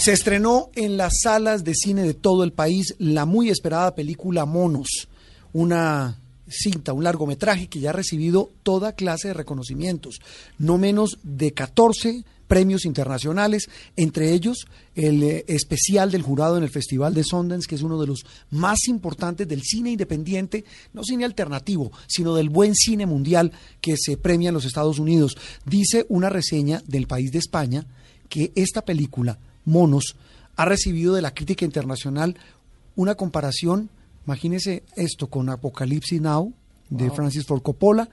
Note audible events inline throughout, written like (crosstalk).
Se estrenó en las salas de cine de todo el país la muy esperada película Monos, una cinta, un largometraje que ya ha recibido toda clase de reconocimientos, no menos de 14 premios internacionales, entre ellos el eh, especial del jurado en el Festival de Sundance, que es uno de los más importantes del cine independiente, no cine alternativo, sino del buen cine mundial que se premia en los Estados Unidos. Dice una reseña del país de España que esta película monos, ha recibido de la crítica internacional una comparación, imagínese esto, con Apocalipsis Now de Francis Ford Coppola,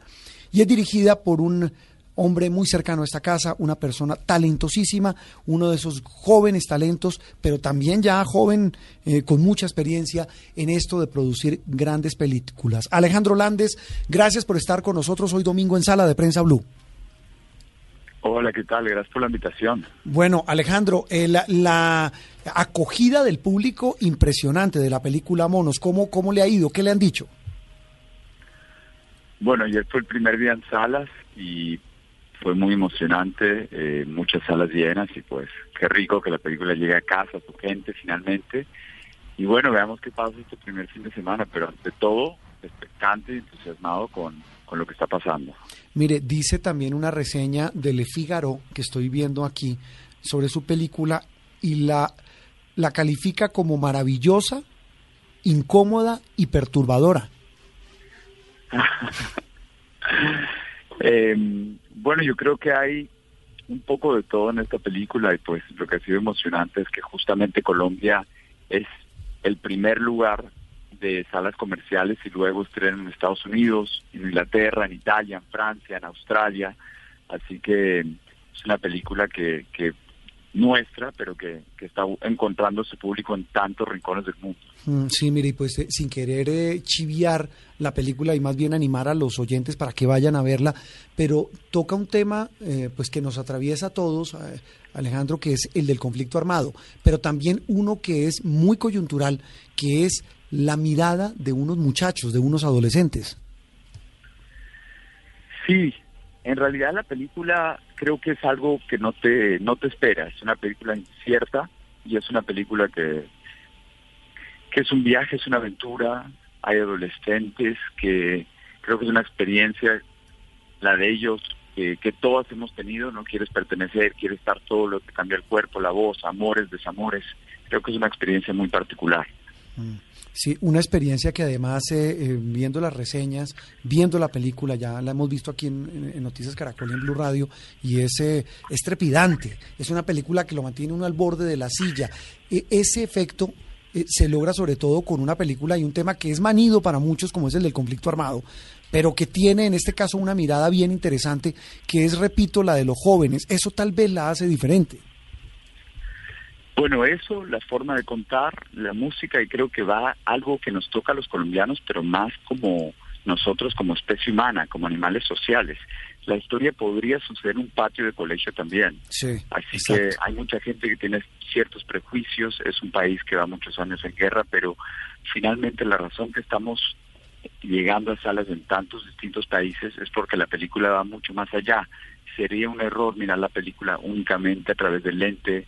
y es dirigida por un hombre muy cercano a esta casa, una persona talentosísima, uno de esos jóvenes talentos, pero también ya joven eh, con mucha experiencia en esto de producir grandes películas. Alejandro Landes, gracias por estar con nosotros hoy domingo en Sala de Prensa Blue. Hola, ¿qué tal? Gracias por la invitación. Bueno, Alejandro, eh, la, acogida del público impresionante de la película Monos, ¿cómo, ¿cómo le ha ido? ¿Qué le han dicho? Bueno, ayer fue el primer día en salas y fue muy emocionante, eh, muchas salas llenas y pues qué rico que la película llegue a casa, a su gente finalmente. Y bueno, veamos qué pasa este primer fin de semana, pero ante todo, expectante y entusiasmado con, con lo que está pasando. Mire, dice también una reseña de Le Figaro que estoy viendo aquí sobre su película y la, la califica como maravillosa, incómoda y perturbadora. (laughs) Em, bueno, yo creo que hay un poco de todo en esta película y pues lo que ha sido emocionante es que justamente Colombia es el primer lugar de salas comerciales y luego estrenan en Estados Unidos, en Inglaterra, en Italia, en Francia, en Australia. Así que es una película que, que nuestra, pero que, que, está encontrando su público en tantos rincones del mundo. Mm, sí, mire, pues eh, sin querer eh, chiviar la película y más bien animar a los oyentes para que vayan a verla, pero toca un tema eh, pues que nos atraviesa a todos, Alejandro, que es el del conflicto armado, pero también uno que es muy coyuntural, que es la mirada de unos muchachos, de unos adolescentes. Sí, en realidad la película creo que es algo que no te no te espera, es una película incierta y es una película que que es un viaje, es una aventura, hay adolescentes que creo que es una experiencia la de ellos que, todos hemos tenido, no quieres pertenecer, quieres estar todo lo que cambia el cuerpo, la voz, amores, desamores, creo que es una experiencia muy particular. Sí, una experiencia que además, eh, eh, viendo las reseñas, viendo la película, ya la hemos visto aquí en, Noticias Caracol y en Blue Radio, y es, eh, es trepidante. Es una película que lo mantiene uno al borde de la silla. E, ese efecto se logra sobre todo con una película y un tema que es manido para muchos, como es el del conflicto armado, pero que tiene en este caso una mirada bien interesante, que es, repito, la de los jóvenes. Eso tal vez la hace diferente. Bueno, eso, la forma de contar, la música, y creo que va algo que nos toca a los colombianos, pero más como nosotros como especie humana, como animales sociales. La historia podría suceder en un patio de colegio también. Sí, Así que hay mucha gente que tiene ciertos prejuicios, es un país que va muchos años en guerra, pero finalmente la razón que estamos llegando a salas en tantos distintos países es porque la película va mucho más allá. Sería un error mirar la película únicamente a través del lente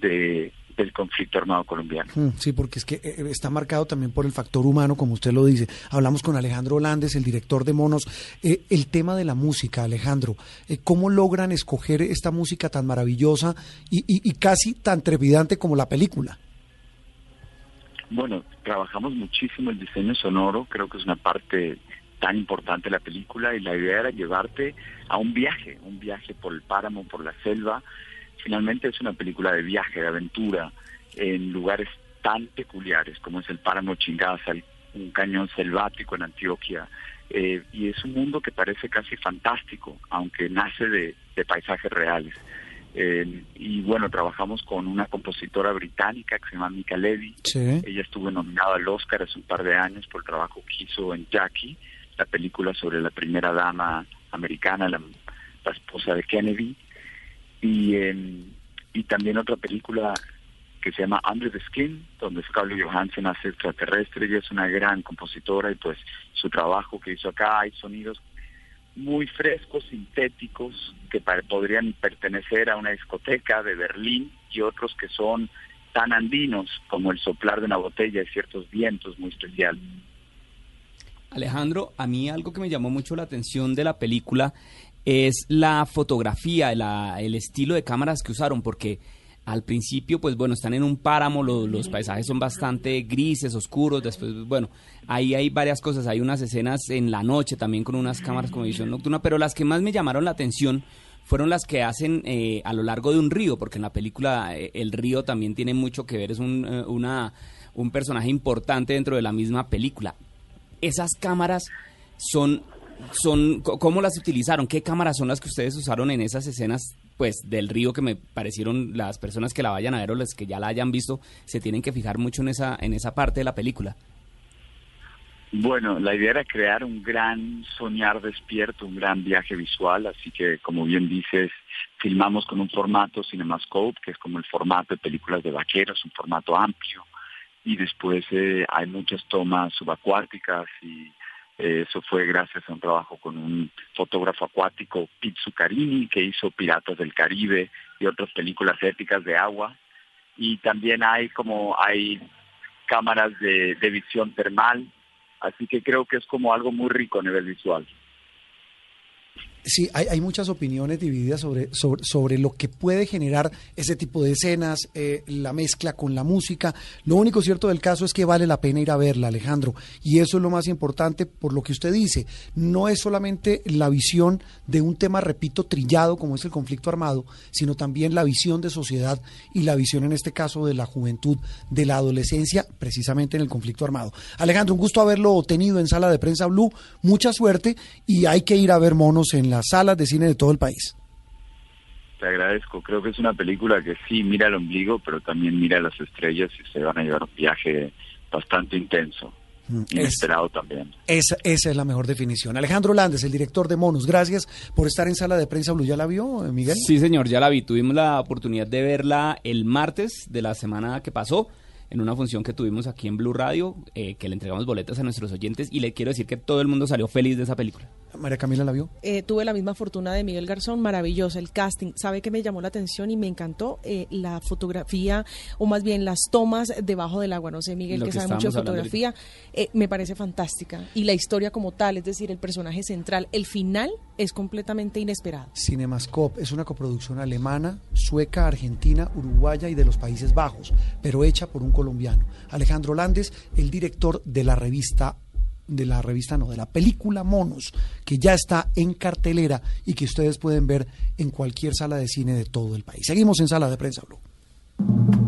de, del conflicto armado colombiano. Mm, sí, porque es que eh, está marcado también por el factor humano, como usted lo dice. Hablamos con Alejandro Holandes, el director de Monos. Eh, el tema de la música, Alejandro, eh, ¿cómo logran escoger esta música tan maravillosa y, y, casi tan trepidante como la película? Bueno, trabajamos muchísimo el diseño sonoro, creo que es una parte tan importante de la película y la idea era llevarte a un viaje, un viaje por el páramo, por la selva, finalmente es una película de viaje, de aventura, en lugares tan peculiares como es el páramo Chingaza, un cañón selvático en Antioquia, eh, y es un mundo que parece casi fantástico, aunque nace de, paisajes reales. Eh, y bueno, trabajamos con una compositora británica que se llama Mika Levy. Ella estuvo nominada al Oscar hace un par de años por el trabajo que hizo en Jackie, la película sobre la primera dama americana, la esposa de Kennedy y, y también otra película que se llama Under the Skin, donde Scarlett Johansson hace extraterrestre, ella es una gran compositora y pues su trabajo que hizo acá hay sonidos muy frescos, sintéticos, que podrían pertenecer a una discoteca de Berlín y otros que son tan andinos como el soplar de una botella y ciertos vientos muy especiales. Alejandro, a mí algo que me llamó mucho la atención de la película es la fotografía, el estilo de cámaras que usaron, porque al principio, pues bueno, están en un páramo, los paisajes son bastante grises, oscuros, después, bueno, ahí hay varias cosas, hay unas escenas en la noche también con unas cámaras con visión nocturna, pero las que más me llamaron la atención fueron las que hacen eh, a lo largo de un río, porque en la película eh, el río también tiene mucho que ver, es un, eh, una, un personaje importante dentro de la misma película. Esas cámaras son son cómo las utilizaron, qué cámaras son las que ustedes usaron en esas escenas pues del río que me parecieron las personas que la vayan a ver o las que ya la hayan visto se tienen que fijar mucho en esa en esa parte de la película. Bueno, la idea era crear un gran soñar despierto, un gran viaje visual, así que como bien dices, filmamos con un formato CinemaScope, que es como el formato de películas de vaqueros, un formato amplio, y después eh, hay muchas tomas subacuáticas y eso fue gracias a un trabajo con un fotógrafo acuático, Pete Zuccarini, que hizo Piratas del Caribe y otras películas éticas de agua. Y también hay como hay cámaras de, visión termal, así que creo que es como algo muy rico a nivel visual. Sí, hay, muchas opiniones divididas sobre, sobre, sobre, lo que puede generar ese tipo de escenas, eh, la mezcla con la música. Lo único cierto del caso es que vale la pena ir a verla, Alejandro. Y eso es lo más importante por lo que usted dice. No es solamente la visión de un tema, repito, trillado como es el conflicto armado, sino también la visión de sociedad y la visión en este caso de la juventud, de la adolescencia, precisamente en el conflicto armado. Alejandro, un gusto haberlo tenido en Sala de Prensa Blue. Mucha suerte y hay que ir a ver monos en las salas de cine de todo el país. Te agradezco. Creo que es una película que sí mira el ombligo, pero también mira las estrellas y se van a llevar un viaje bastante intenso. Mm, inesperado también. Esa, esa es la mejor definición. Alejandro Landes, el director de Monos, gracias por estar en Sala de Prensa Blue. ¿Ya la vio, Miguel? Sí, señor, ya la vi. Tuvimos la oportunidad de verla el martes de la semana que pasó en una función que tuvimos aquí en Blue Radio, eh, que le entregamos boletas a nuestros oyentes y le quiero decir que todo el mundo salió feliz de esa película. María Camila la vio. Eh, tuve la misma fortuna de Miguel Garzón, maravillosa el casting. Sabe que me llamó la atención y me encantó eh, la fotografía, o más bien las tomas debajo del agua. No sé, Miguel, que, sabe mucho de fotografía, me parece fantástica. Y la historia como tal, es decir, el personaje central, el final es completamente inesperado. Cinemascope es una coproducción alemana, sueca, argentina, uruguaya y de los Países Bajos, pero hecha por un colombiano. Alejandro Landes, el director de la revista de la revista, no, de la película Monos, que ya está en cartelera y que ustedes pueden ver en cualquier sala de cine de todo el país. Seguimos en Sala de Prensa Blue.